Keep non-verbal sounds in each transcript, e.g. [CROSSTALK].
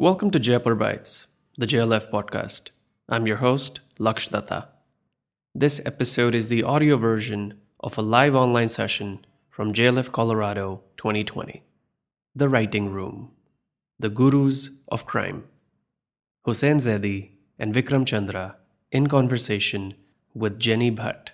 Welcome to Jaipur Bytes, the JLF podcast. I'm your host, Laksh Datta. This episode is the audio version of a live online session from JLF Colorado 2020. The Writing Room The Gurus of Crime. Hussain Zaidi and Vikram Chandra in conversation with Jenny Bhatt.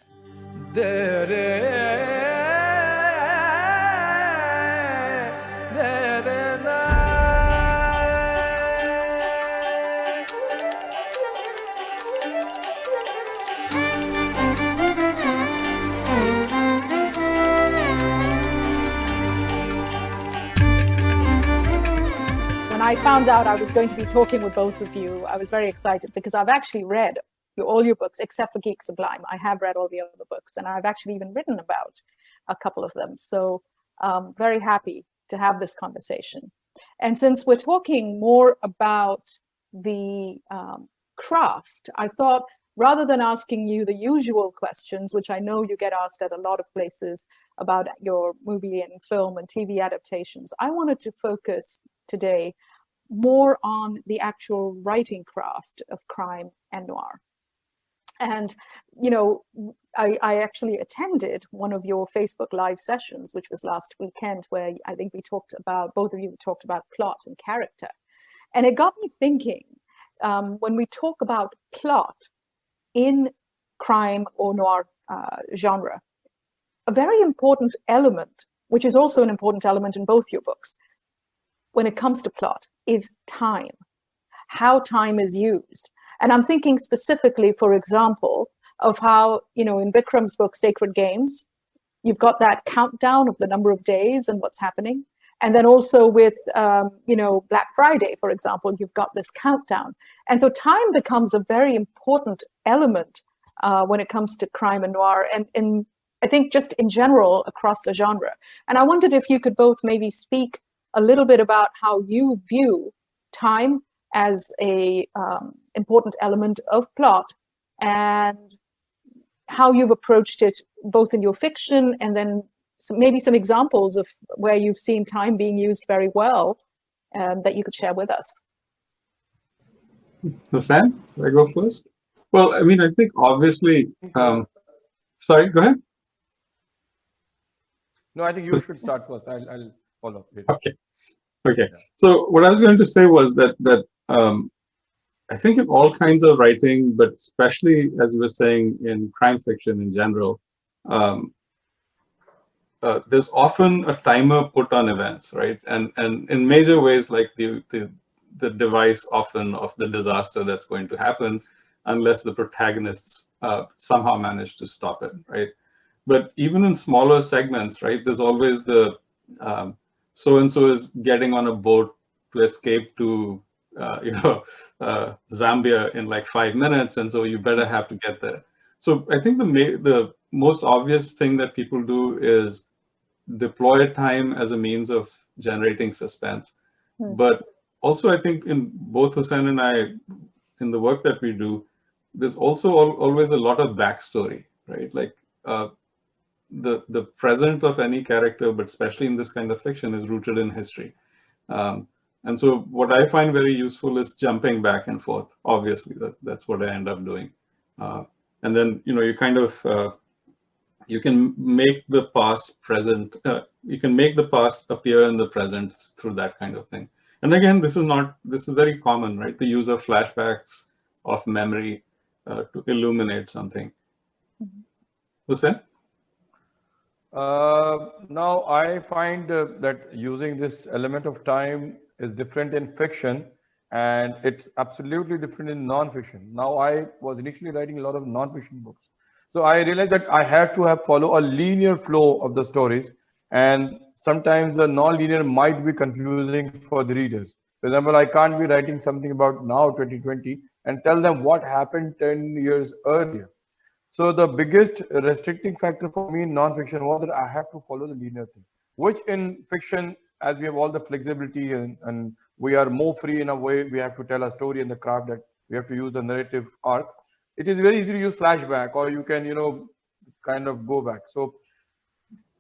I found out I was going to be talking with both of you, I was very excited because I've actually read all your books except for Geek Sublime. I have read all the other books and I've actually even written about a couple of them. So um, very happy to have this conversation. And since we're talking more about the um, craft, I thought rather than asking you the usual questions, which I know you get asked at a lot of places about your movie and film and TV adaptations, I wanted to focus today more on the actual writing craft of crime and noir. And, you know, I, I, actually attended one of your Facebook Live sessions, which was last weekend, where I think we talked about, both of you talked about plot and character. And it got me thinking um, when we talk about plot in crime or noir uh, genre, a very important element, which is also an important element in both your books, when it comes to plot, is time, how time is used. And I'm thinking specifically, for example, of how, you know, in Vikram's book, Sacred Games, you've got that countdown of the number of days and what's happening. And then also with, um, you know, Black Friday, for example, you've got this countdown. And so time becomes a very important element uh, when it comes to crime and noir. And, and I think just in general across the genre. And I wondered if you could both maybe speak a little bit about how you view time as a um, important element of plot and how you've approached it both in your fiction and then some, maybe some examples of where you've seen time being used very well um, that you could share with us. Hussain, I go first? Well, I mean, I think obviously, um, sorry, go ahead. No, I think you should start first. I'll, I'll follow up later. Okay. Okay. So what I was going to say was that that um, I think in all kinds of writing, but especially as you were saying in crime fiction in general, um, uh, there's often a timer put on events, right? And and in major ways, like the the the device often of the disaster that's going to happen, unless the protagonists uh, somehow manage to stop it, right? But even in smaller segments, right? There's always the um, so and so is getting on a boat to escape to uh, [LAUGHS] you know uh, Zambia in like five minutes, and so you better have to get there. So I think the the most obvious thing that people do is deploy time as a means of generating suspense. Hmm. But also, I think in both Hussain and I, in the work that we do, there's also al always a lot of backstory, right? Like uh, the the present of any character, but especially in this kind of fiction, is rooted in history. Um, and so, what I find very useful is jumping back and forth. Obviously, that that's what I end up doing. Uh, and then, you know, you kind of uh, you can make the past present. Uh, you can make the past appear in the present through that kind of thing. And again, this is not this is very common, right? The use of flashbacks of memory uh, to illuminate something. Mm -hmm. What's that? Uh, now I find uh, that using this element of time is different in fiction and it's absolutely different in non-fiction. Now I was initially writing a lot of non-fiction books. So I realized that I had to have follow a linear flow of the stories and sometimes the non-linear might be confusing for the readers. For example, I can't be writing something about now 2020 and tell them what happened 10 years earlier so the biggest restricting factor for me in non-fiction was that I have to follow the linear thing, which in fiction, as we have all the flexibility and, and we are more free in a way, we have to tell a story in the craft that we have to use the narrative arc. It is very easy to use flashback or you can, you know, kind of go back. So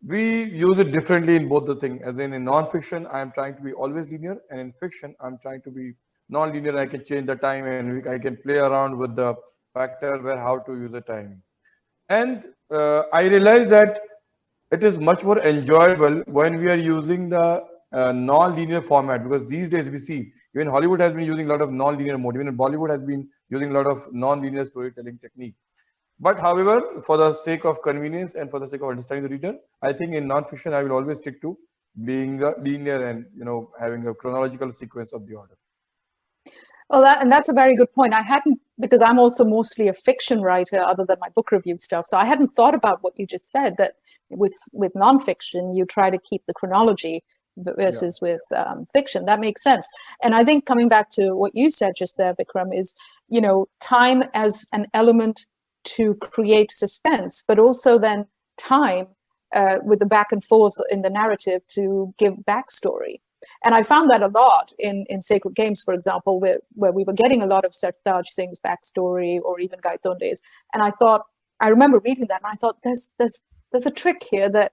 we use it differently in both the thing. As in in non-fiction, I am trying to be always linear and in fiction, I'm trying to be non-linear, I can change the time and I can play around with the factor where how to use the time. And uh, I realized that it is much more enjoyable when we are using the uh, non-linear format because these days we see even Hollywood has been using a lot of non-linear mode. Even Bollywood has been using a lot of non-linear storytelling technique. But however, for the sake of convenience and for the sake of understanding the reader, I think in non-fiction I will always stick to being linear and you know having a chronological sequence of the order. Well, that, and that's a very good point. I hadn't because I'm also mostly a fiction writer, other than my book review stuff. So I hadn't thought about what you just said. That with with nonfiction, you try to keep the chronology versus yeah. with um, fiction. That makes sense. And I think coming back to what you said just there, Vikram, is you know time as an element to create suspense, but also then time uh, with the back and forth in the narrative to give backstory. And I found that a lot in, in Sacred Games, for example, where, where we were getting a lot of Sartaj Singh's backstory or even Gaitonde's. And I thought, I remember reading that and I thought, there's, there's, there's a trick here that,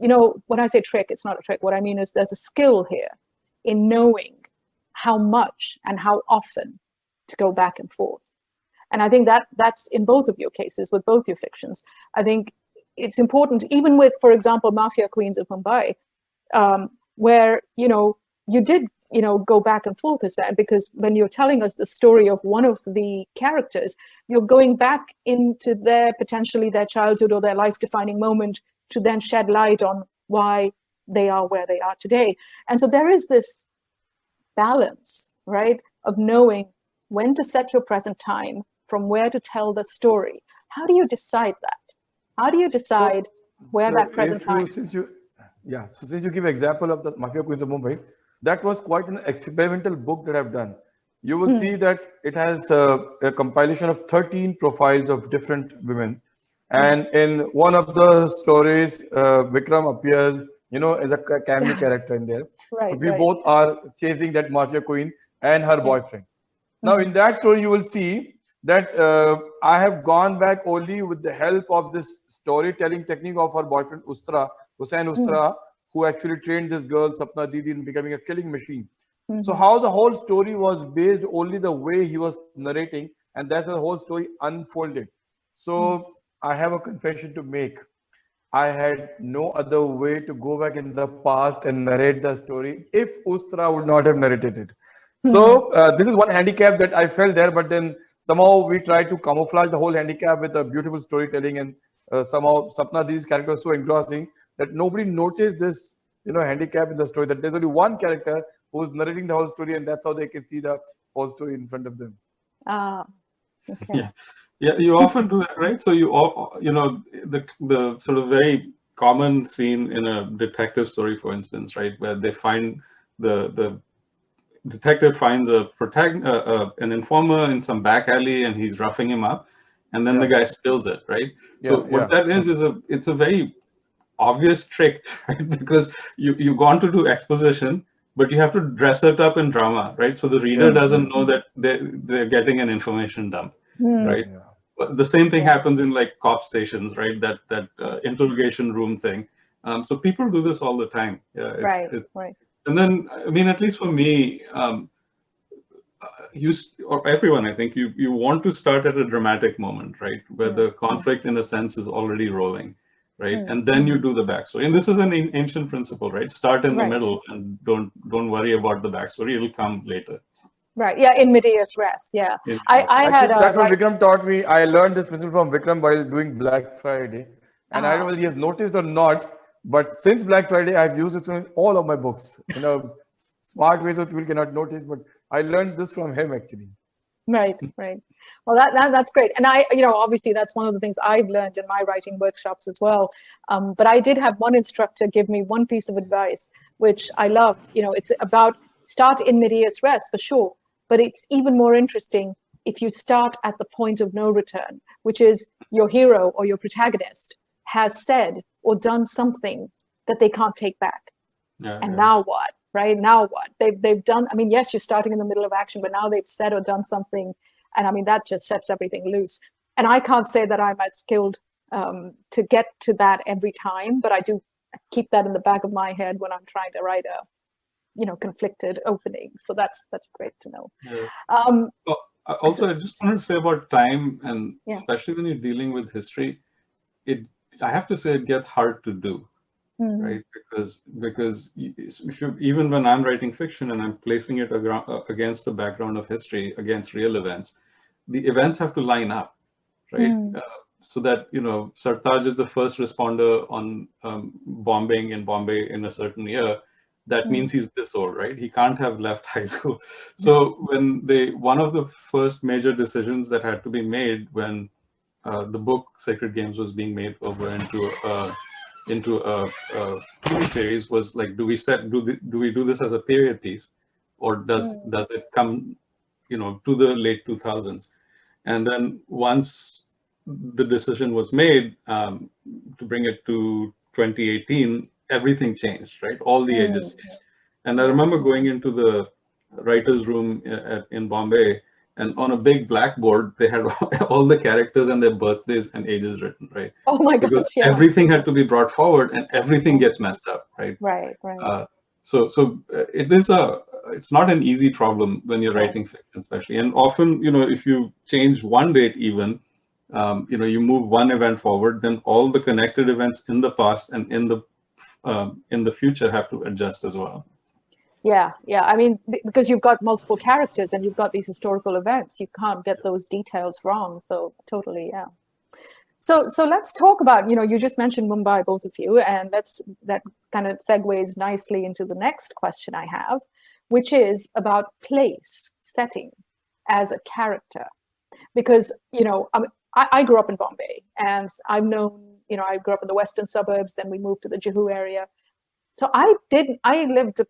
you know, when I say trick, it's not a trick. What I mean is there's a skill here in knowing how much and how often to go back and forth. And I think that that's in both of your cases with both your fictions. I think it's important, even with, for example, Mafia Queens of Mumbai, um, where you know you did you know go back and forth as that because when you're telling us the story of one of the characters, you're going back into their potentially their childhood or their life defining moment to then shed light on why they are where they are today. And so there is this balance, right, of knowing when to set your present time from where to tell the story. How do you decide that? How do you decide so, where so that present time? Yeah, so since you give example of the Mafia Queens of Mumbai, that was quite an experimental book that I've done. You will mm. see that it has a, a, compilation of 13 profiles of different women. And mm. in one of the stories, uh, Vikram appears, you know, as a cameo [LAUGHS] character in there. Right, we right. both are chasing that mafia queen and her boyfriend. Now, hmm. in that story, you will see that uh, I have gone back only with the help of this storytelling technique of her boyfriend Ustra, Hussein hmm. Ustra, who actually trained this girl Sapna Didi in becoming a killing machine. Mm-hmm. So how the whole story was based only the way he was narrating, and that's how the whole story unfolded. So mm-hmm. I have a confession to make. I had no other way to go back in the past and narrate the story if Ustra would not have narrated it. So hmm. uh, this is one handicap that I felt there, but then somehow we tried to camouflage the whole handicap with a beautiful storytelling and uh, somehow Sapna Didi's character was so engrossing that nobody noticed this you know handicap in the story that there's only one character who's narrating the whole story and that's how they can see the whole story in front of them ah okay. yeah yeah you often do that right so you you know the the sort of very common scene in a detective story for instance right where they find the the detective finds a protect uh, uh, an informer in some back alley and he's roughing him up and then yeah. the guy spills it right yeah, so what yeah. that is is a it's a very obvious trick right? [LAUGHS] Because you you've gone to do exposition but you have to dress it up in drama right? So the reader doesn't know that they they're getting an information dump mm. right? The same thing happens in like cop stations right? That that uh, interrogation room thing. Um, so people do this all the time. Yeah it's, right it's, right. And then i mean at least for me um, you or everyone i think you you want to start at a dramatic moment right? Where the conflict in a sense is already rolling right? Mm. and then you do the backstory. And this is an ancient principle right? Start in right. the middle and don't don't worry about the backstory. It'll come later. Right. Yeah in medias res yeah. In, i i actually, had a, that's what vikram taught me. I learned this principle from vikram while doing black friday. And uh-huh. i don't know whether he has noticed or not but since Black Friday, I've used this in all of my books. You know, [LAUGHS] smart ways that people cannot notice, but I learned this from him actually. Right, right. Well, that, that that's great, and I, you know, obviously that's one of the things I've learned in my writing workshops as well. Um, but I did have one instructor give me one piece of advice, which I love. You know, it's about start in medias res for sure, but it's even more interesting if you start at the point of no return, which is your hero or your protagonist has said or done something that they can't take back. Yeah, and yeah. now what? Right now what? They've they've done. I mean, yes, you're starting in the middle of action, but now they've said or done something, and I mean that just sets everything loose. And I can't say that I'm as skilled um, to get to that every time, but I do keep that in the back of my head when I'm trying to write a you know conflicted opening. So that's that's great to know. Yeah. Um, well, also, I just wanted to say about time, and Yeah. especially when you're dealing with history, it I have to say it gets hard to do. Mm, right? Because because y- if you, even when i'm writing fiction and i'm placing it uh, against the background of history against real events the events have to line up right? Mm. uh, so that you know sartaj is the first responder on um, bombing in bombay in a certain year that Mm. means he's this old right? He can't have left [LAUGHS] high school. So when they one of the first major decisions that had to be made when uh, the book sacred games was being made over into uh, into a, a TV series was like, do we set do the, do we do this as a period piece, or does Mm. does it come, you know, to the late 2000s? And then once the decision was made um, to bring it to 2018, everything changed, right? All the ages Mm. changed. And I remember going into the writers' room at, in Bombay, and on a big blackboard, they had [LAUGHS] all the characters and their birthdays and ages written, right? oh my because gosh, yeah. everything had to be brought forward and everything gets messed up right right, right. uh, so so uh, it is a it's not an easy problem when you're writing fiction especially and often you know if you change one date even um, you know you move one event forward then all the connected events in the past and in the um, in the future have to adjust as well Yeah, yeah. I mean, because you've got multiple characters and you've got these historical events, you can't get those details wrong. So totally, yeah. So so let's talk about, you know, you just mentioned Mumbai, both of you, and that's that kind of segues nicely into the next question I have, which is about place, setting as a character. Because, you know, I, I, grew up in Bombay and I've known, you know, I grew up in the western suburbs, then we moved to the Juhu area. So I didn't, I lived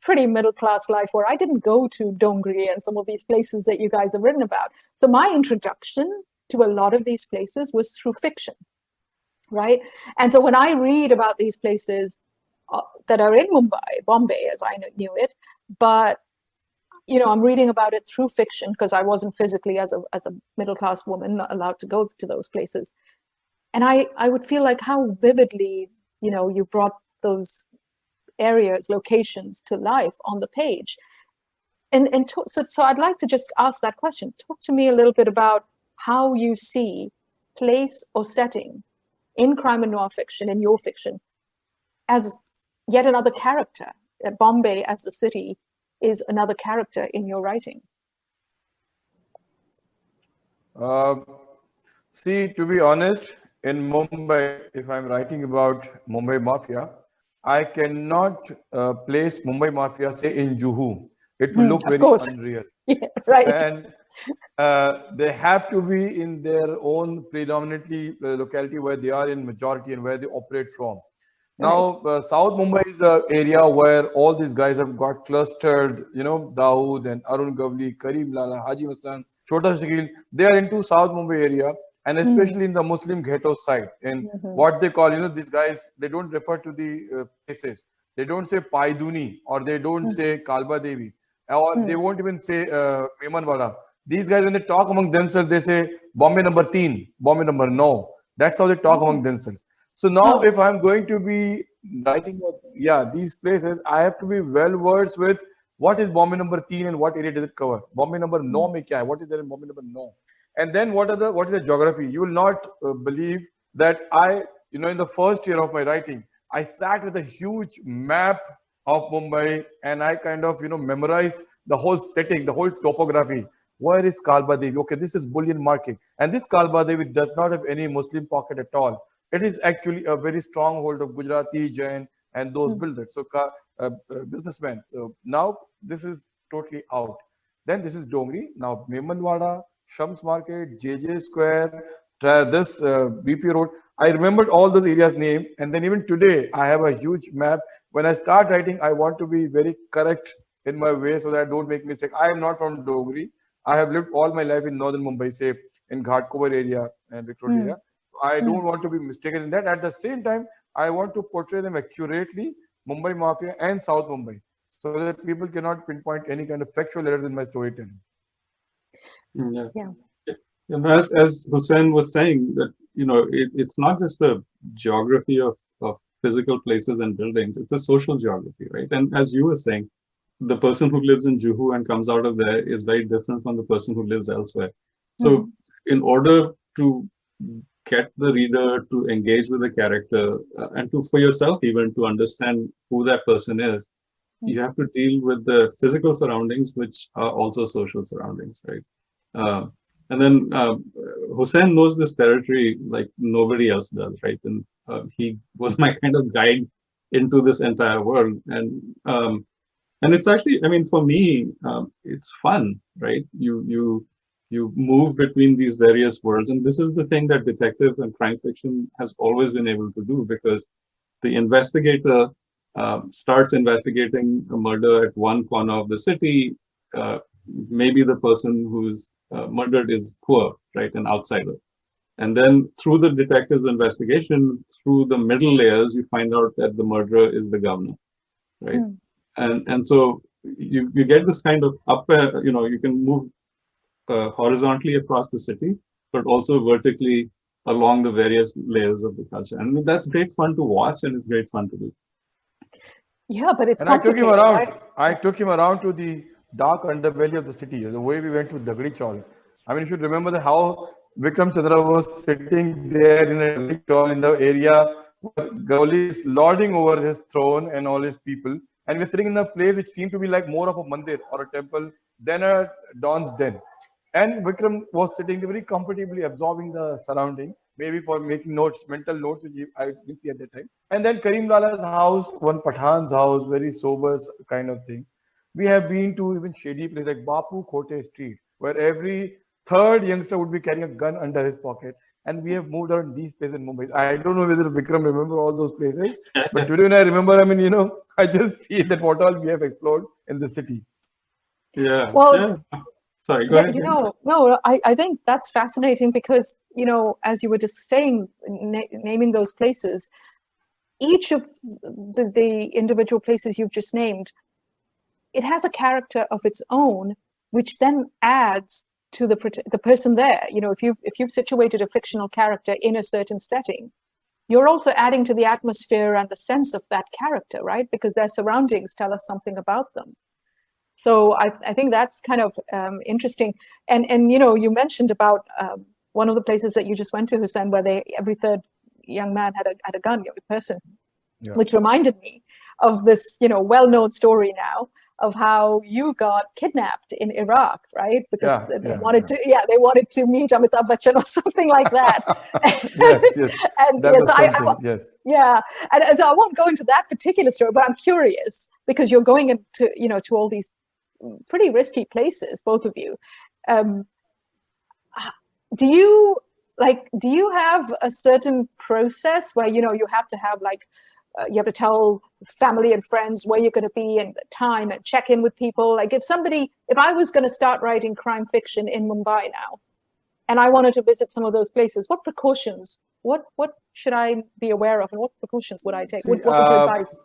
pretty middle class life where I didn't go to Dongri and some of these places that you guys have written about. So my introduction to a lot of these places was through fiction, right? And so when I read about these places uh, that are in Mumbai, Bombay, as I knew it, but you know, I'm reading about it through fiction because I wasn't physically, as a as a middle class woman, allowed to go to those places, and I I would feel like how vividly, you know, you brought those areas, locations to life on the page. And and to, so so I'd like to just ask that question. Talk to me a little bit about how you see place or setting in crime and noir fiction, in your fiction, as yet another character. Uh, Bombay as the city is another character in your writing. Uh, see, to be honest, in Mumbai, if I'm writing about Mumbai Mafia, I cannot uh, place Mumbai Mafia, say, in Juhu. It will Hmm, look very course. unreal. [LAUGHS] Yes, right. And uh, they have to be in their own predominantly uh, locality where they are in majority and where they operate from. Now, uh, South Mumbai is an area where all these guys have got clustered, you know, Dawood and Arun Gavli, Karim Lala, Haji Mastan, Chota Shakil. They are into South Mumbai area and especially in the Muslim ghetto side. And Mhm. what they call, you know, these guys, they don't refer to the uh, places. They don't say Pydhonie or they don't Mm. say Kalba Devi or Mm. they won't even say uh, Memanwala. These guys, when they talk among themselves, they say Bombay number teen, Bombay number no. That's how they talk among themselves. So now, Oh. if I'm going to be writing, about, yeah, these places, I have to be well versed with what is Bombay number teen and what area does it cover. Bombay number no, mein kya hai? What is there in Bombay number no? And then what are the what is the geography? You will not uh, believe that I, you know, in the first year of my writing, I sat with a huge map of Mumbai and I kind of, you know, memorized the whole setting, the whole topography. Where is Kalbadevi? Okay, this is Bullion Market. And this Kalbadevi does not have any Muslim pocket at all. It is actually a very stronghold of Gujarati, Jain, and those Hmm. builders. So, uh, uh, businessmen. So now this is totally out. Then this is Dongri. Now Memanwada, Shams Market, JJ Square, this uh, BP Road. I remembered all those areas' name, and then even today I have a huge map. When I start writing, I want to be very correct in my way so that I don't make mistake. I am not from Dongri. I have lived all my life in northern Mumbai, say in Ghatkopar area and Victoria area. I Hmm. don't want to be mistaken in that. At the same time, I want to portray them accurately, Mumbai Mafia and South Mumbai, so that people cannot pinpoint any kind of factual errors in my storytelling. Yeah. Yeah. And as as Hussain was saying that you know it, it's not just the geography of of physical places and buildings; it's a social geography, right? And as you were saying, the person who lives in Juhu and comes out of there is very different from the person who lives elsewhere. So, mm. in order to get the reader to engage with the character uh, and to for yourself even to understand who that person is, mm. You have to deal with the physical surroundings, which are also social surroundings, right? Uh, and then uh, Hussain knows this territory like nobody else does, right? And uh, he was [LAUGHS] my kind of guide into this entire world. And um, and it's actually, I mean, for me, um, it's fun, right? You you you move between these various worlds, and this is the thing that detective and crime fiction has always been able to do because the investigator uh, starts investigating a murder at one corner of the city. Uh, maybe the person who's uh, murdered is poor, right, an outsider. And then through the detective's investigation, through the middle layers, you find out that the murderer is the governor, right? Mm. And and so you you get this kind of up, uh, you know, you can move uh, horizontally across the city, but also vertically along the various layers of the culture. And that's great fun to watch, and it's great fun to do. Yeah, but it's. And I took him around. Right? I took him around to the dark underbelly of the city. The way we went to Dagdi Chawl. I mean, you should remember the how Vikram Chandra was sitting there in a Chawl in the area where Gavli is lording over his throne and all his people. And we're sitting in a place which seemed to be like more of a mandir or a temple than a Don's den. And Vikram was sitting very comfortably absorbing the surrounding, maybe for making notes, mental notes, which I didn't see at that time. And then Karim Lala's house, one Pathan's house, very sober kind of thing. We have been to even shady places like Bapu Khote Street, where every third youngster would be carrying a gun under his pocket. And we have moved around these places in Mumbai. I don't know whether Vikram remember all those places, but [LAUGHS] today when I remember, I mean, you know, [LAUGHS] I just feel that what all we have explored in the city. Yeah. Well, yeah. Sorry, go yeah, ahead. You know, no, I, I think that's fascinating because, you know, as you were just saying, na- naming those places, each of the, the individual places you've just named it has a character of its own, which then adds to the the person there. You know, if you've if you've situated a fictional character in a certain setting, you're also adding to the atmosphere and the sense of that character, right? Because their surroundings tell us something about them. So I, I think that's kind of um, interesting. And and you know, you mentioned about um, one of the places that you just went to, Hussain, where they every third young man had a had a gun, every person, yeah. which reminded me of this, you know, well-known story now of how you got kidnapped in Iraq, right? Because yeah, they yeah, wanted yeah. to, yeah, they wanted to meet Amitabh Bachchan or [LAUGHS] something like that. [LAUGHS] yes, yes. [LAUGHS] and that yes, I, I, yes, yeah, and so I won't go into that particular story, but I'm curious because you're going into, you know, to all these pretty risky places, both of you. Um, do you like? Do you have a certain process where you know you have to have like uh, you have to tell family and friends where you're going to be and time and check in with people like if somebody if i was going to start writing crime fiction in mumbai now and i wanted to visit some of those places what precautions what what should i be aware of and what precautions would i take what, what would you uh, advise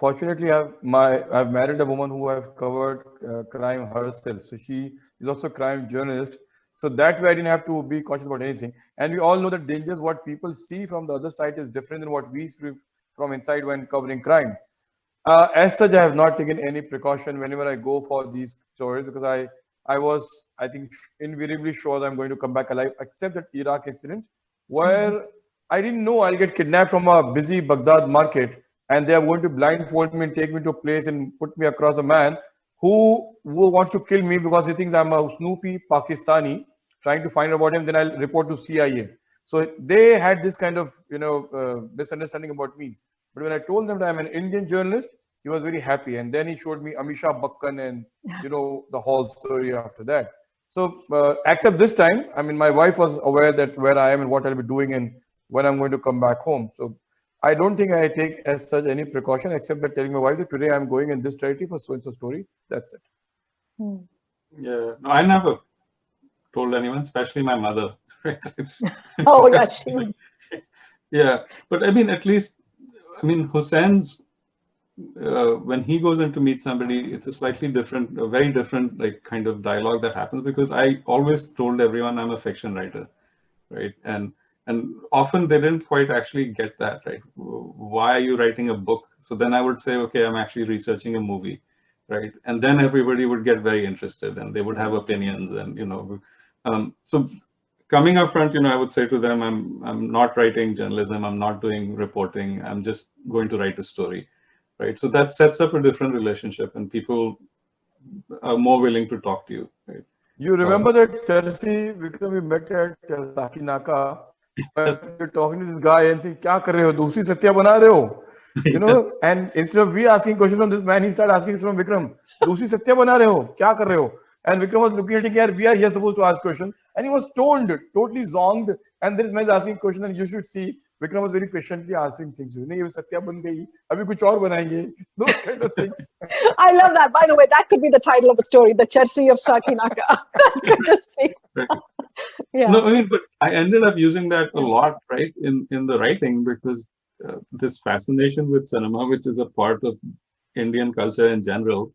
fortunately i've my i've married a woman who i've covered uh, crime herself so she is also a crime journalist so that way i didn't have to be cautious about anything and we all know that dangers what people see from the other side is different than what we see from inside when covering crime. Uh, as such, I have not taken any precaution whenever I go for these stories because I, I was, I think, invariably sure that I'm going to come back alive, except that Iraq incident where mm-hmm. I didn't know I'll get kidnapped from a busy Baghdad market and they are going to blindfold me and take me to a place and put me across a man who, who wants to kill me because he thinks I'm a Snoopy Pakistani trying to find out about him. Then I'll report to CIA. So they had this kind of, you know, uh, misunderstanding about me. But when I told them that I'm an Indian journalist, he was very happy. And then he showed me Amitabh Bachchan and, you know, the whole story after that. So, uh, except this time, I mean, my wife was aware that where I am and what I'll be doing and when I'm going to come back home. So, I don't think I take as such any precaution except that telling my wife that today I'm going in this charity for so and so story. That's it. Hmm. Yeah, no, I never told anyone, especially my mother. [LAUGHS] oh, yeah, she. [LAUGHS] yeah, but I mean, at least I mean, Hussain's uh, when he goes in to meet somebody, it's a slightly different, a very different like kind of dialogue that happens because I always told everyone I'm a fiction writer, right? And and often they didn't quite actually get that, right? Why are you writing a book? So then I would say, okay, I'm actually researching a movie, right? And then everybody would get very interested and they would have opinions and, you know, um, so coming up front, you know, I would say to them, I'm, I'm not writing journalism. I'm not doing reporting. I'm just going to write a story, right? So that sets up a different relationship and people are more willing to talk to you, right? You remember that Chelsea, we met at Sakinaka. Talking to this guy and saying, "Kya kar rahe ho? Dusri satya bana rahe ho?" You know, yes. and instead of we asking questions from this man, he started asking from Vikram, "Dusri satya bana rahe ho? Kya kar rahe ho?" And Vikram was looking at him, "Yeah, we are here supposed to ask questions," and he was told, totally zonged. And this man is asking question, and you should see Vikram was very patiently asking things. नहीं ये सत्या बन गई अभी कुछ और बनाएँगे those kind of things. I love that. By the way, that could be the title of a story, The Chersi of Sakinaka. that could just be. [LAUGHS] yeah. No, I mean, but I ended up using that a lot, right, in in the writing because uh, this fascination with cinema, which is a part of Indian culture in general,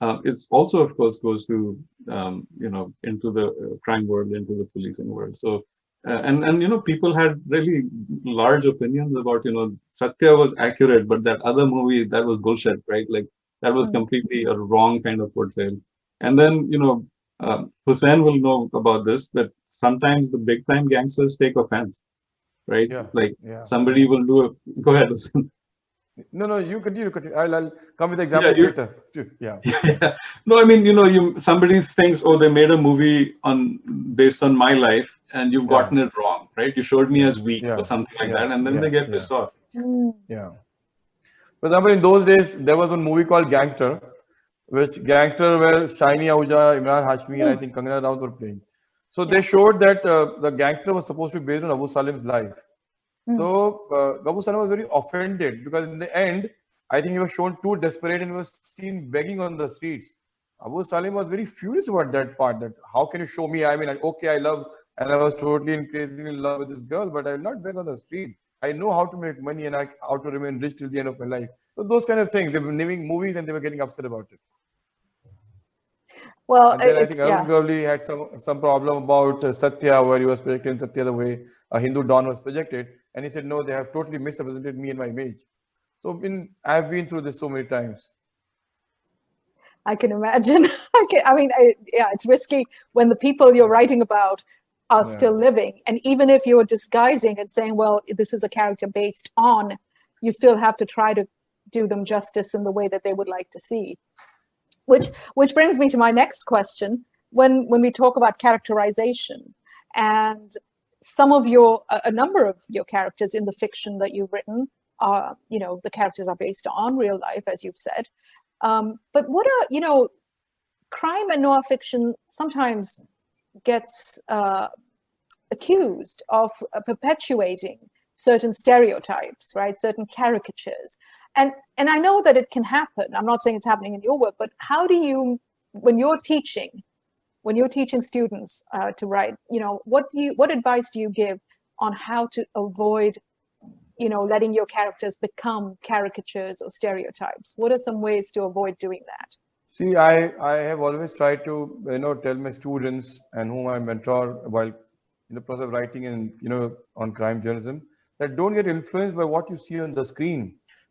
uh, is also, of course, goes to um, you know into the uh, crime world, into the policing world. So uh, and and you know people had really large opinions about you know satya was accurate but that other movie that was bullshit right like that was hmm. completely a wrong kind of portrayal and then you know uh, hussain will know about this that sometimes the big time gangsters take offense right yeah. like yeah. somebody will do a go ahead no, no, you continue. continue. I'll, I'll come with the example yeah, you, later. Yeah. [LAUGHS] yeah. No, I mean, you know, you somebody thinks, oh, they made a movie on based on my life, and you've gotten it wrong, right? You showed me as weak or something like that, and then they get pissed off. Yeah. For example, in those days, there was one movie called Gangster, which Gangster where Shiny Ahuja, Emraan Hashmi, and I think Kangana Ranaut were playing. So they showed that uh, the gangster was supposed to be based on Abu Salem's life. Mm. So uh, Babu Sana was very offended because in the end, I think he was shown too desperate and was seen begging on the streets. Abu Salem was very furious about that part. That how can you show me? I mean, okay, I love and I was totally and crazy in love with this girl, but I will not beg on the street. I know how to make money and I, how to remain rich till the end of my life. So those kind of things. They were naming movies and they were getting upset about it. Well, and then I think Arun yeah. Gavli had some some problem about uh, Satya, where he was projecting Satya the way a Hindu Don was projected. And he said, no, they have totally misrepresented me and my image. So in, I've been through this so many times. I can imagine. [LAUGHS] I, can, I mean, I, yeah, it's risky when the people you're writing about are yeah. still living. And even if you're disguising and saying, well, this is a character based on, you still have to try to do them justice in the way that they would like to see. Which, which brings me to my next question. When, when we talk about characterization and some of your a number of your characters in the fiction that you've written are you know the characters are based on real life as you've said. Um, but what are you know crime and noir fiction sometimes gets uh, accused of uh, perpetuating certain stereotypes right? Certain caricatures and and i know that it can happen. I'm not saying it's happening in your work but how do you when you're teaching when you're teaching students uh, to write you know what do you what advice do you give on how to avoid you know letting your characters become caricatures or stereotypes? What are some ways to avoid doing that? See i i have always tried to you know tell my students and whom i mentor while in the process of writing and you know on crime journalism that don't get influenced by what you see on the screen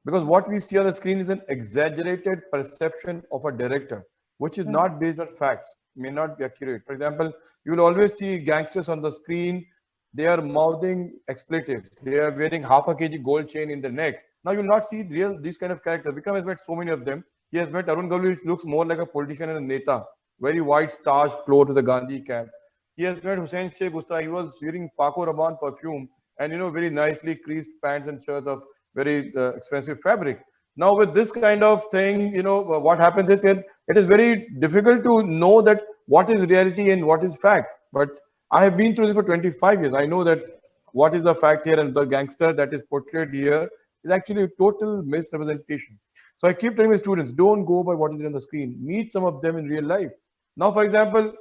because what we see on the screen is an exaggerated perception of a director which is mm-hmm. not based on facts may not be accurate. For example, you will always see gangsters on the screen. They are mouthing expletives. They are wearing half a kg gold chain in their neck. Now you'll not see real these kind of characters. Vikram has met so many of them. He has met Arun Gavli, which looks more like a politician and a neta. Very white starched clothes with the Gandhi camp. He has met Hussein Sheikh Usta. He was wearing Paco Rabanne perfume and you know very nicely creased pants and shirts of very uh, expensive fabric. Now with this kind of thing, you know what happens is it it is very difficult to know that what is reality and what is fact. But I have been through this for 25 years. I know that what is the fact here and the gangster that is portrayed here is actually a total misrepresentation. So I keep telling my students, don't go by what is on the screen. Meet some of them in real life. Now, for example,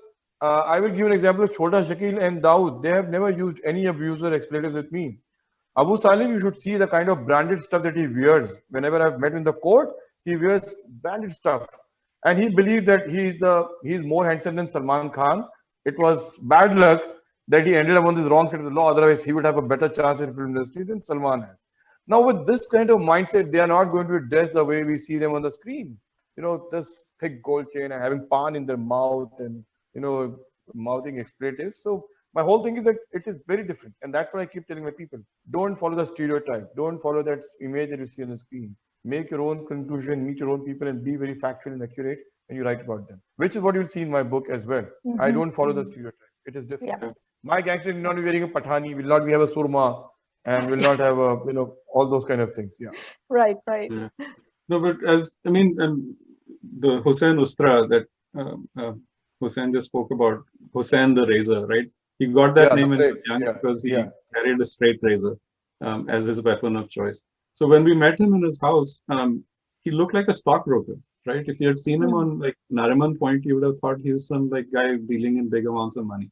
uh, I will give an example of Chota Shakil and Dawood. They have never used any abuser expletives with me. Abu Salem, you should see the kind of branded stuff that he wears. Whenever I've met him in the court, he wears branded stuff and he believed that he's the he's more handsome than Salman Khan. It was bad luck that he ended up on this wrong side of the law. Otherwise, he would have a better chance in the film industry than Salman has. Now, with this kind of mindset, they are not going to be dressed the way we see them on the screen. you know, this thick gold chain and having pan in their mouth and, you know, mouthing expletives. So my whole thing is that it is very different. And that's what I keep telling my people. Don't follow the stereotype. Don't follow that image that you see on the screen. Make your own conclusion, meet your own people and be very factual and accurate and you write about them, which is what you'll see in my book as well. Mm-hmm. I don't follow the mm-hmm. stereotype. It is different. Yeah. My gangster will not be wearing a patani, will not be have a surma, and will not have a you know all those kind of things. Yeah. Right. Right. Yeah. No, but as I mean, um, the Hussein Ustra that um, uh, Hussain just spoke about, Hussein the razor, right? He got that yeah, name in young yeah. because he yeah. carried a straight razor um, as his weapon of choice. So when we met him in his house, um, he looked like a stockbroker, right? If you had seen him hmm. on like Nariman Point, you would have thought he was some like guy dealing in big amounts of money.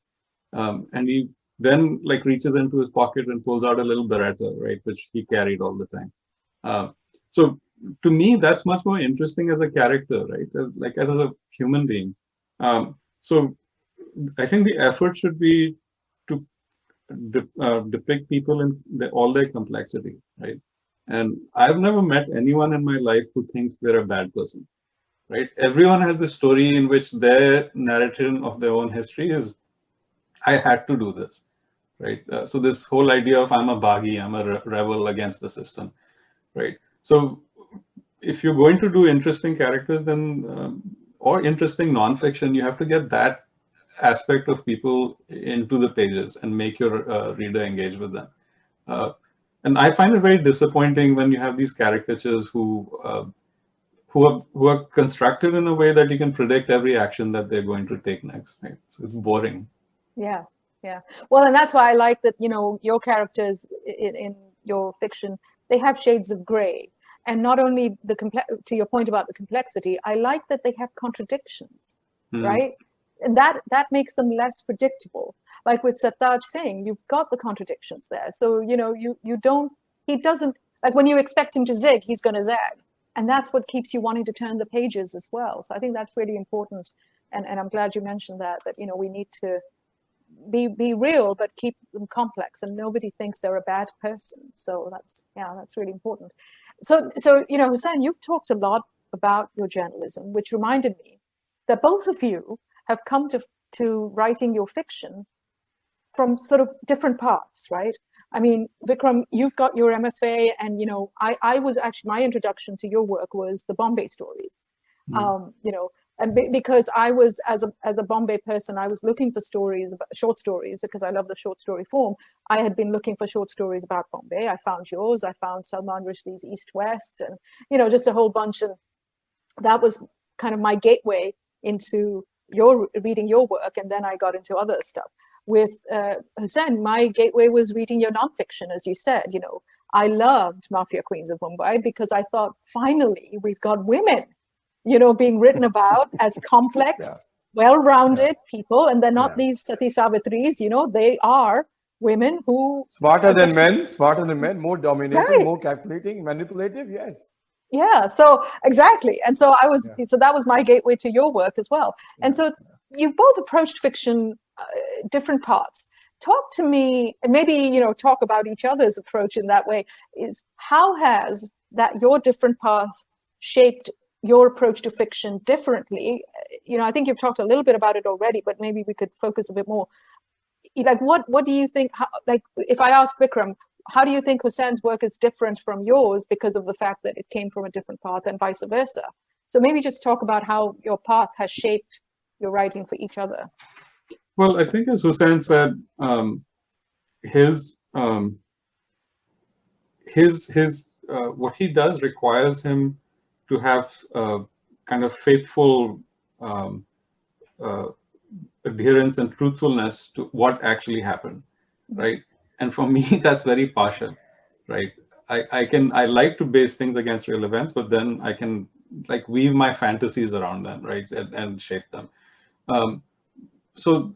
Um, and he then like reaches into his pocket and pulls out a little Beretta, right, which he carried all the time. Uh, so to me, that's much more interesting as a character, right? As, like as a human being. Um, so I think the effort should be to de- uh, depict people in the, all their complexity, right? And I've never met anyone in my life who thinks they're a bad person, right? Everyone has the story in which their narrative of their own history is I had to do this, right? Uh, so this whole idea of I'm a baghi, I'm a re- rebel against the system, right? So if you're going to do interesting characters, then um, or interesting nonfiction, you have to get that aspect of people into the pages and make your uh, reader engage with them. Uh, and I find it very disappointing when you have these caricatures who uh, who are who are constructed in a way that you can predict every action that they're going to take next. Right? So it's boring. Yeah, yeah. Well, and that's why I like that. You know, your characters in, in your fiction they have shades of gray, and not only the complex. To your point about the complexity, I like that they have contradictions, mm. right? And that that makes them less predictable. Like with Sartaj Singh, you've got the contradictions there. So you know, you you don't. He doesn't like when you expect him to zig, he's going to zag, and that's what keeps you wanting to turn the pages as well. So I think that's really important, and and I'm glad you mentioned that. That you know we need to be be real but keep them complex and nobody thinks they're a bad person so that's yeah that's really important so so you know hussain you've talked a lot about your journalism which reminded me that both of you have come to to writing your fiction from sort of different paths right i mean vikram you've got your mfa and you know i i was actually my introduction to your work was the bombay stories mm. um you know and be, because I was as a as a Bombay person, I was looking for stories, short stories, because I love the short story form. I had been looking for short stories about Bombay. I found yours. I found Salman Rushdie's East West, and you know, just a whole bunch. And that was kind of my gateway into your reading your work, and then I got into other stuff. With uh, Hussain, my gateway was reading your nonfiction, as you said. You know, I loved Mafia Queens of Mumbai because I thought finally we've got women you know, being written [LAUGHS] about as complex, yeah. well-rounded yeah. people, and they're not yeah. these Sati Savitris. You know, they are women who smarter than men, smarter than men, more dominating, right. more calculating, manipulative. Yes. Yeah. So exactly, and so I was. So that was my gateway to your work as well. And so you've both approached fiction uh, different paths talk to me and maybe you know talk about each other's approach in that way is how has that your different path shaped your approach to fiction differently you know i think you've talked a little bit about it already but maybe we could focus a bit more like what what do you think how, like if i ask vikram how do you think hussain's work is different from yours because of the fact that it came from a different path and vice versa so maybe just talk about how your path has shaped your writing for each other well i think as hussein said um, his um, his his uh, what he does requires him to have kind of faithful um, uh, adherence and truthfulness to what actually happened, right? And for [LAUGHS] me, that's very partial, right? I, I can I like to base things against real events, but then I can like weave my fantasies around them, right, and, and shape them. Um, so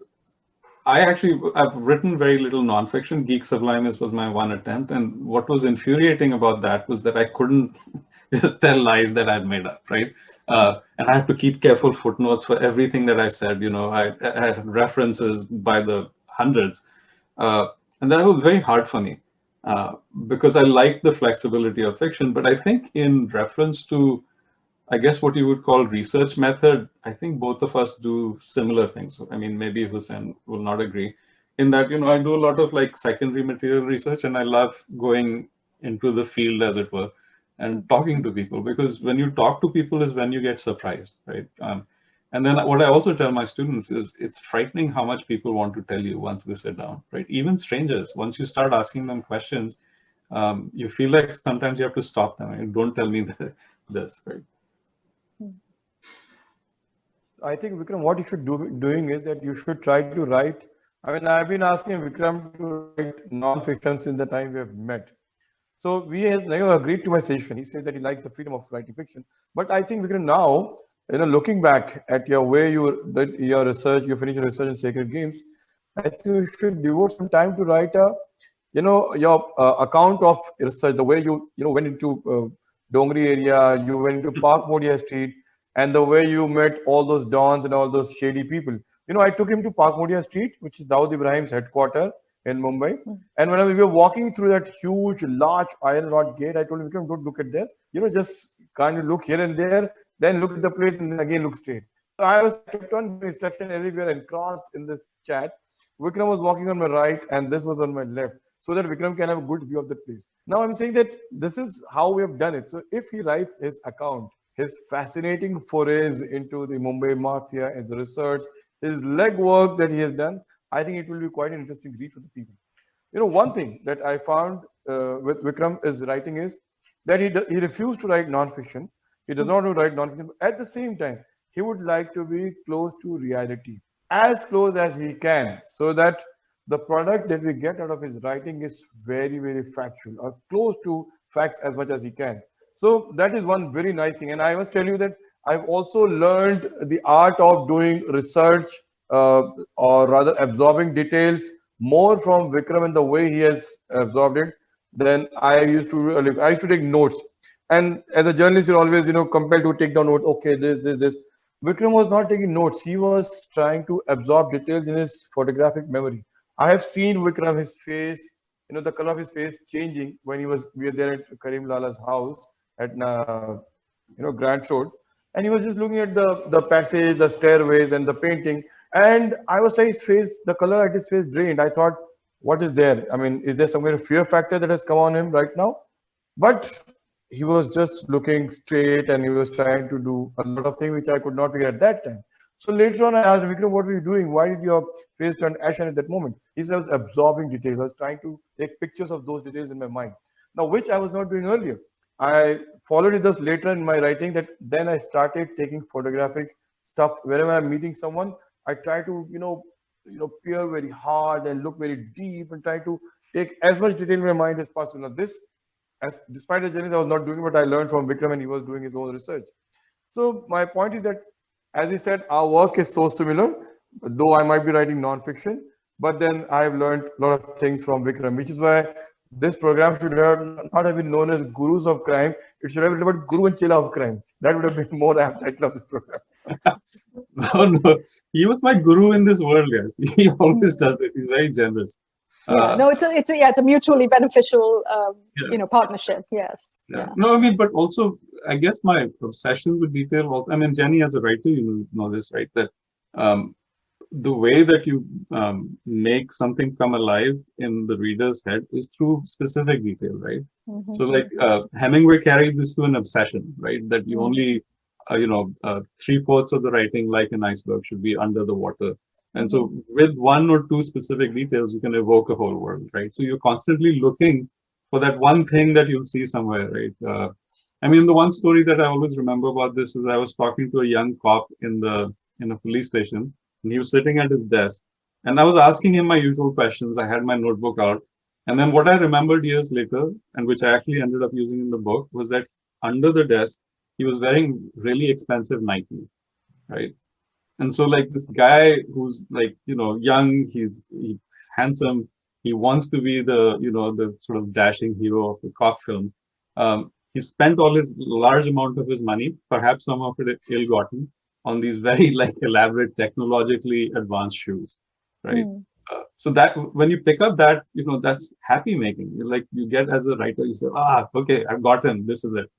I actually I've written very little nonfiction. Geek Sublime was my one attempt, and what was infuriating about that was that I couldn't [LAUGHS] just tell lies that I'd made up, right? Uh, and I have to keep careful footnotes for everything that I said. You know, I, I had references by the hundreds, uh, and that was very hard for me uh, because I like the flexibility of fiction. But I think in reference to I guess what you would call research method, I think both of us do similar things. I mean, maybe Hussain will not agree in that, you know, I do a lot of like secondary material research and I love going into the field as it were and talking to people because when you talk to people is when you get surprised, right? Um, and then what I also tell my students is it's frightening how much people want to tell you once they sit down, right? Even strangers, once you start asking them questions, um, you feel like sometimes you have to stop them and don't tell me [LAUGHS] this, right? I think Vikram, what you should do doing is that you should try to write. I mean, I've been asking Vikram to write non-fiction since the time we have met. So we has never agreed to my suggestion. He said that he likes the freedom of writing fiction. But I think Vikram now, you know, looking back at your way you did your research, you finished your research in Sacred Games, I think you should devote some time to write a, you know, your uh, account of research, the way you, you know, went into uh, Dongri area, you went into Pakmodia Street, and the way you met all those dons and all those shady people. You know, I took him to Pakmodia Street, which is Dawood Ibrahim's headquarters in Mumbai. Mm. And when we were walking through that huge, large iron rod gate, I told him, don't look at there. You know, just kind of look here and there, then look at the place and then again look straight. So I was kept on instruction as if we were engrossed in this chat. Vikram was walking on my right and this was on my left so that Vikram can have a good view of the place. Now I'm saying that this is how we have done it. So if he writes his account, his fascinating forays into the Mumbai mafia and the research, his legwork that he has done, I think it will be quite an interesting read for the people. You know, one thing that I found uh, with Vikram is writing is that he, he refused to write non-fiction. He does not write non-fiction. At the same time, he would like to be close to reality, as close as he can, so that the product that we get out of his writing is very, very factual or close to facts as much as he can. So that is one very nice thing. And I must tell you that I've also learned the art of doing research uh, or rather absorbing details more from Vikram and the way he has absorbed it than I used to. I used to take notes. And as a journalist, you're always, you know, compelled to take down notes. Okay, this, this, this. Vikram was not taking notes. He was trying to absorb details in his photographic memory. I have seen Vikram, his face, you know, the color of his face changing when he was, we were there at Karim Lala's house at uh, you know Grant Road, and he was just looking at the the passage, the stairways, and the painting. And I was saying his face, the color at his face drained. I thought, what is there? I mean, is there some kind of fear factor that has come on him right now? But he was just looking straight and he was trying to do a lot of things which I could not figure at that time. So later on, I asked Vikram, what were you doing? Why did your face turn ashen at that moment? He said, I was absorbing details. I was trying to take pictures of those details in my mind. Now, which I was not doing earlier. I followed it up later in my writing that then I started taking photographic stuff wherever I'm meeting someone. I try to, you know, you know, peer very hard and look very deep and try to take as much detail in my mind as possible. Now, this, as despite the journey, I was not doing what I learned from Vikram and he was doing his own research. So my point is that, as he said, our work is so similar, though I might be writing non-fiction, but then I've learned a lot of things from Vikram, which is why this program should have not have been known as Gurus of Crime. It should have been about Guru and Chela of Crime. That would have been more apt title of this program. [LAUGHS] no, no. He was my guru in this world, guys. [LAUGHS] He always does this. He's very generous. Yeah, uh, no, it's a, it's a, yeah, it's a mutually beneficial, um, yeah. you know, partnership. Yes. Yeah. yeah. No, I mean, but also, I guess my obsession with detail. Also, I mean, Jenny, as a writer, you know this, right? That um, the way that you um, make something come alive in the reader's head is through specific detail, right? Mm-hmm. So, like uh, Hemingway carried this to an obsession, right? That you mm-hmm. only, uh, you know, uh, three fourths of the writing, like an iceberg, should be under the water. And so, mm-hmm. with one or two specific details, you can evoke a whole world, right? So, you're constantly looking for that one thing that you'll see somewhere, right? Uh, I mean, the one story that I always remember about this is I was talking to a young cop in the in a police station and he was sitting at his desk. And I was asking him my usual questions. I had my notebook out. And then what I remembered years later, and which I actually ended up using in the book, was that under the desk, he was wearing really expensive Nike, right? And so, like this guy who's like, you know, young, he's, he's handsome, he wants to be the, you know, the sort of dashing hero of the cop films. Um, he spent all his large amount of his money, perhaps some of it ill-gotten, on these very [LAUGHS] like elaborate technologically advanced shoes right mm. uh, so that when you pick up that you know that's happy making like you get as a writer you say ah okay i've got him this is it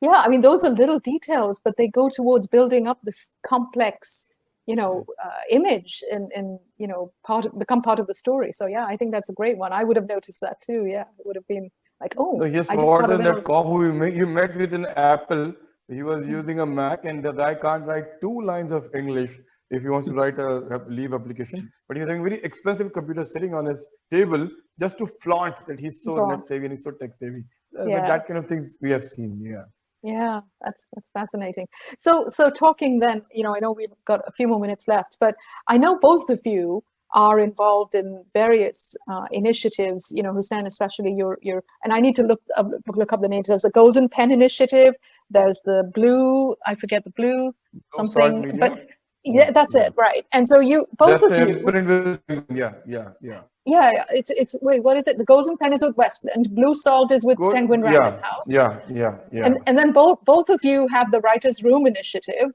Yeah, I mean, those are little details, but they go towards building up this complex, you know, uh, image and, and, you know, part of, become part of the story. So, yeah, I think that's a great one. I would have noticed that too. Yeah, it would have been like, oh. So, yes, more than that cop who you met, you met with an Apple, he was mm-hmm. using a Mac, and the guy can't write two lines of English if he wants to write a leave application. But he's having a very expensive computer sitting on his table just to flaunt that he's so net savvy and he's so tech savvy. Uh, yeah. that kind of things we have seen. Yeah. Yeah, that's that's fascinating. So so talking then, you know, I know we've got a few more minutes left, but I know both of you are involved in various uh, initiatives. You know, Hussain, especially your your, and I need to look up, look up the names. There's the Golden Pen Initiative. There's the Blue. I forget the Blue something, but yeah, that's it, right? And so you both that's of you. Yeah, yeah, yeah. Yeah, it's it's wait, what is it? The Golden Pen is with West, and Blue Salt is with Gold, Penguin Random yeah, House. Yeah, yeah, yeah. And and then both both of you have the Writers Room initiative,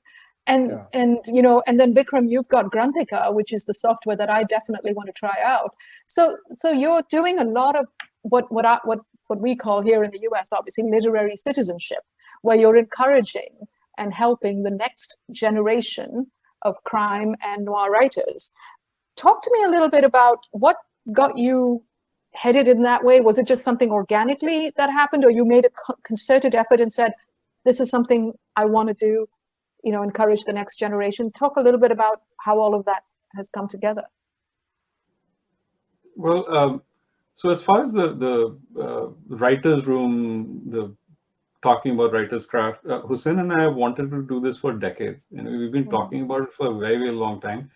and yeah. and you know, and then Vikram, you've got Granthika, which is the software that I definitely want to try out. So so you're doing a lot of what what I, what what we call here in the U.S. obviously literary citizenship, where you're encouraging and helping the next generation of crime and noir writers. Talk to me a little bit about what got you headed in that way? Was it just something organically that happened, or you made a concerted effort and said, "This is something I want to do"? You know, encourage the next generation. Talk a little bit about how all of that has come together. Well, um, so as far as the the uh, writers' room, the talking about writers' craft, uh, Hussain and I have wanted to do this for decades. You know, we've been mm-hmm. talking about it for a very, very long time.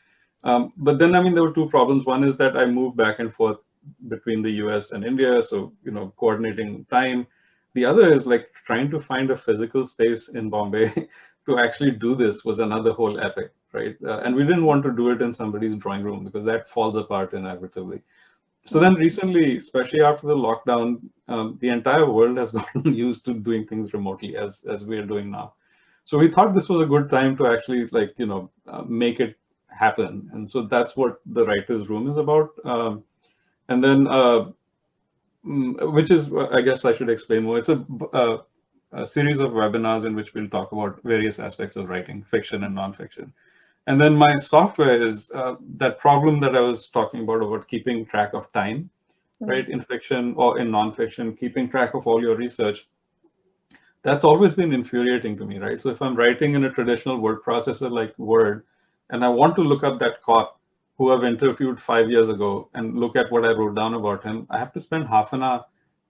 Um, but then, I mean, there were two problems. One is that I moved back and forth between the US and India, so you know, coordinating time. The other is like trying to find a physical space in Bombay [LAUGHS] to actually do this was another whole epic, right? Uh, and we didn't want to do it in somebody's drawing room because that falls apart inevitably. So then recently, especially after the lockdown, um, the entire world has [LAUGHS] gotten used to doing things remotely as as we are doing now. So we thought this was a good time to actually like you know uh, make it happen, and so that's what the writers' room is about. Um, and then, uh, mm, which is I guess I should explain more. It's a, a, uh, a series of webinars in which we'll talk about various aspects of writing, fiction and nonfiction. And then my software is uh, that problem that I was talking about about keeping track of time, mm-hmm. right? In fiction or in nonfiction, keeping track of all your research. That's always been infuriating to me, right? So if I'm writing in a traditional word processor like Word, and I want to look up that cop who I've interviewed five years ago and look at what I wrote down about him, I have to spend half an hour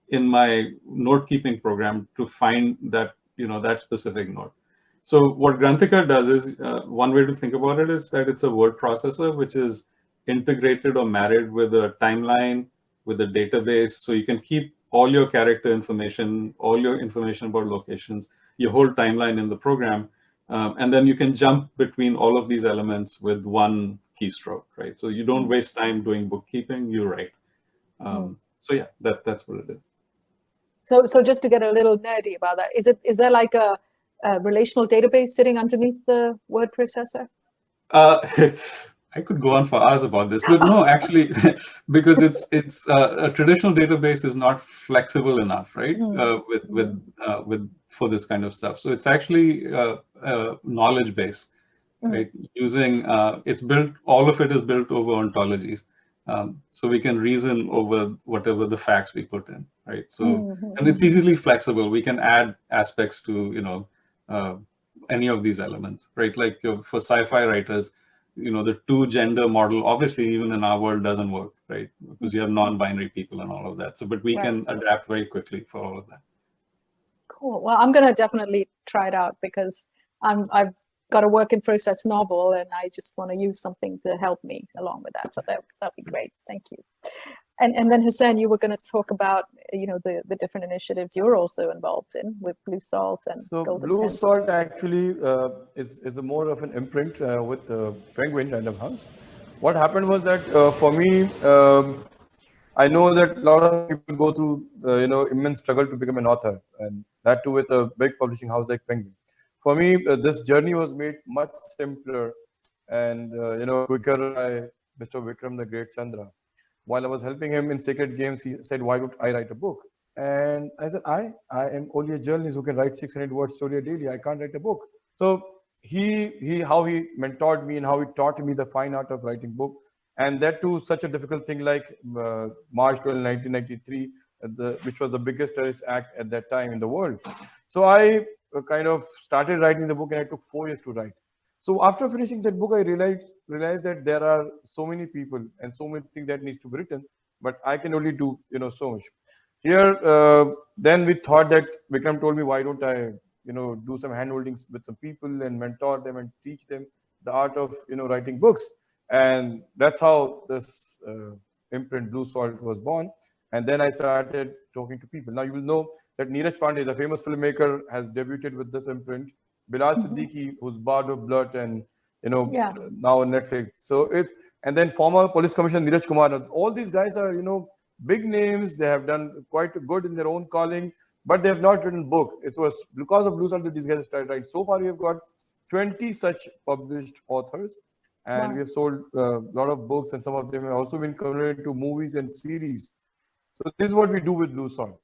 in my note keeping program to find that you know that specific note. So what Granthika does is uh, one way to think about it is that it's a word processor which is integrated or married with a timeline, with a database. So you can keep all your character information, all your information about locations, your whole timeline in the program. Um, and then you can jump between all of these elements with one keystroke, right? So you don't waste time doing bookkeeping, you write. Um. So yeah, that that's what it is. So so just to get a little nerdy about that, is it is there like a a relational database sitting underneath the word processor? Uh, [LAUGHS] I could go on for hours about this, but no, actually, [LAUGHS] because it's it's uh, a traditional database is not flexible enough, right? Mm. Uh, with with uh, with for this kind of stuff. So it's actually uh, a knowledge base, mm. right? Using uh, it's built. All of it is built over ontologies, um, so we can reason over whatever the facts we put in, right? So mm-hmm. and it's easily flexible. We can add aspects to you know uh, any of these elements, right? Like uh, for sci-fi writers, you know, the two gender model, obviously, even in our world doesn't work, right? Because you have non-binary people and all of that. So, but we right. can adapt very quickly for all of that. Cool. Well, I'm going to definitely try it out because I'm, I've got a work in process novel and I just want to use something to help me along with that. So that, that'd be great. Thank you. And, and then Hussain, you were going to talk about you know the, the different initiatives you're also involved in with Blue Salt and so Golden Blue Pen. Salt actually uh, is is a more of an imprint uh, with uh, Penguin Random House. What happened was that uh, for me, um, I know that a lot of people go through uh, you know immense struggle to become an author, and that too with a big publishing house like Penguin. For me, uh, this journey was made much simpler and you know quicker by Mr. Vikram the Great Chandra while I was helping him in Sacred Games, he said, Why don't I write a book? And I said, I, I am only a journalist who can write 600 word story daily. I can't write a book. So he, he, how he mentored me and how he taught me the fine art of writing book. And that too, such a difficult thing like uh, March 12, 1993, uh, the, which was the biggest terrorist act at that time in the world. So I uh, kind of started writing the book and I took four years to write. So after finishing that book, I realized realized that there are so many people and so many things that needs to be written, but I can only do you know so much. Here, uh, then we thought that Vikram told me, why don't I, you know, do some handholdings with some people and mentor them and teach them the art of, you know, writing books. And that's how this uh, imprint Blue Salt was born. And then I started talking to people. Now you will know that Neeraj Pandey, the famous filmmaker, has debuted with this imprint. Bilal mm-hmm. Siddiqui, who's Bard of Blood and, you know, yeah. now on Netflix. So it's, and then former police commissioner Neeraj Kumar. All these guys are, you know, big names. They have done quite good in their own calling, but they have not written book. It was because of Blue Salt that these guys started writing. So far, we have got 20 such published authors, and wow. we have sold a uh, lot of books, and some of them have also been converted to movies and series. So this is what we do with Blue Salt.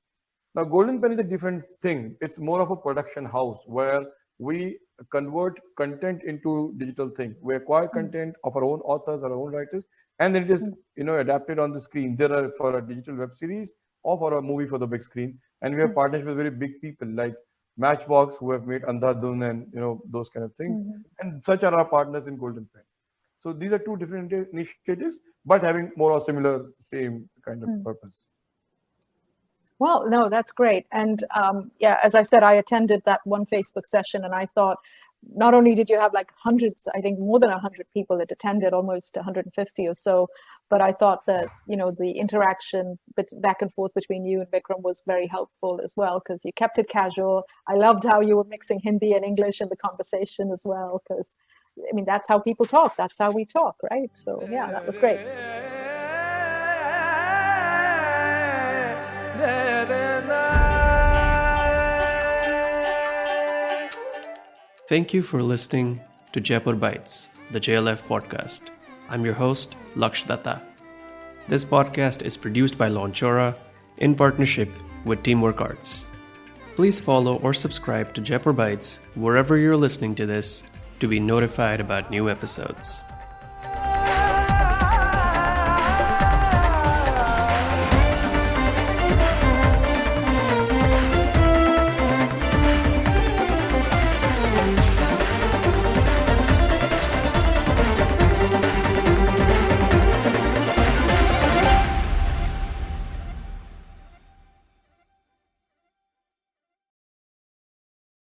Now, Golden Pen is a different thing. It's more of a production house where we convert content into digital thing. We acquire hmm. content of our own authors, our own writers, and then it is hmm. you know adapted on the screen there are for a digital web series or for a movie for the big screen and we have hmm. partnerships with very big people like matchbox who have made andhadhun and you know those kind of things mm-hmm. and such are our partners in golden pen so these are two different initiatives but having more or similar same kind of mm. purpose well, no, that's great. And um, yeah, as I said, I attended that one Facebook session and I thought not only did you have like hundreds, I think more than 100 people that attended, almost 150 or so, but I thought that, you know, the interaction back and forth between you and Vikram was very helpful as well because you kept it casual. I loved how you were mixing Hindi and English in the conversation as well because, I mean, that's how people talk. That's how we talk, right? So yeah, that was great. Thank you for listening to Jaipur Bytes, the JLF podcast. I'm your host, Laksh Datta. This podcast is produced by Launchora in partnership with Teamwork Arts. Please follow or subscribe to Jaipur Bytes wherever you're listening to this to be notified about new episodes.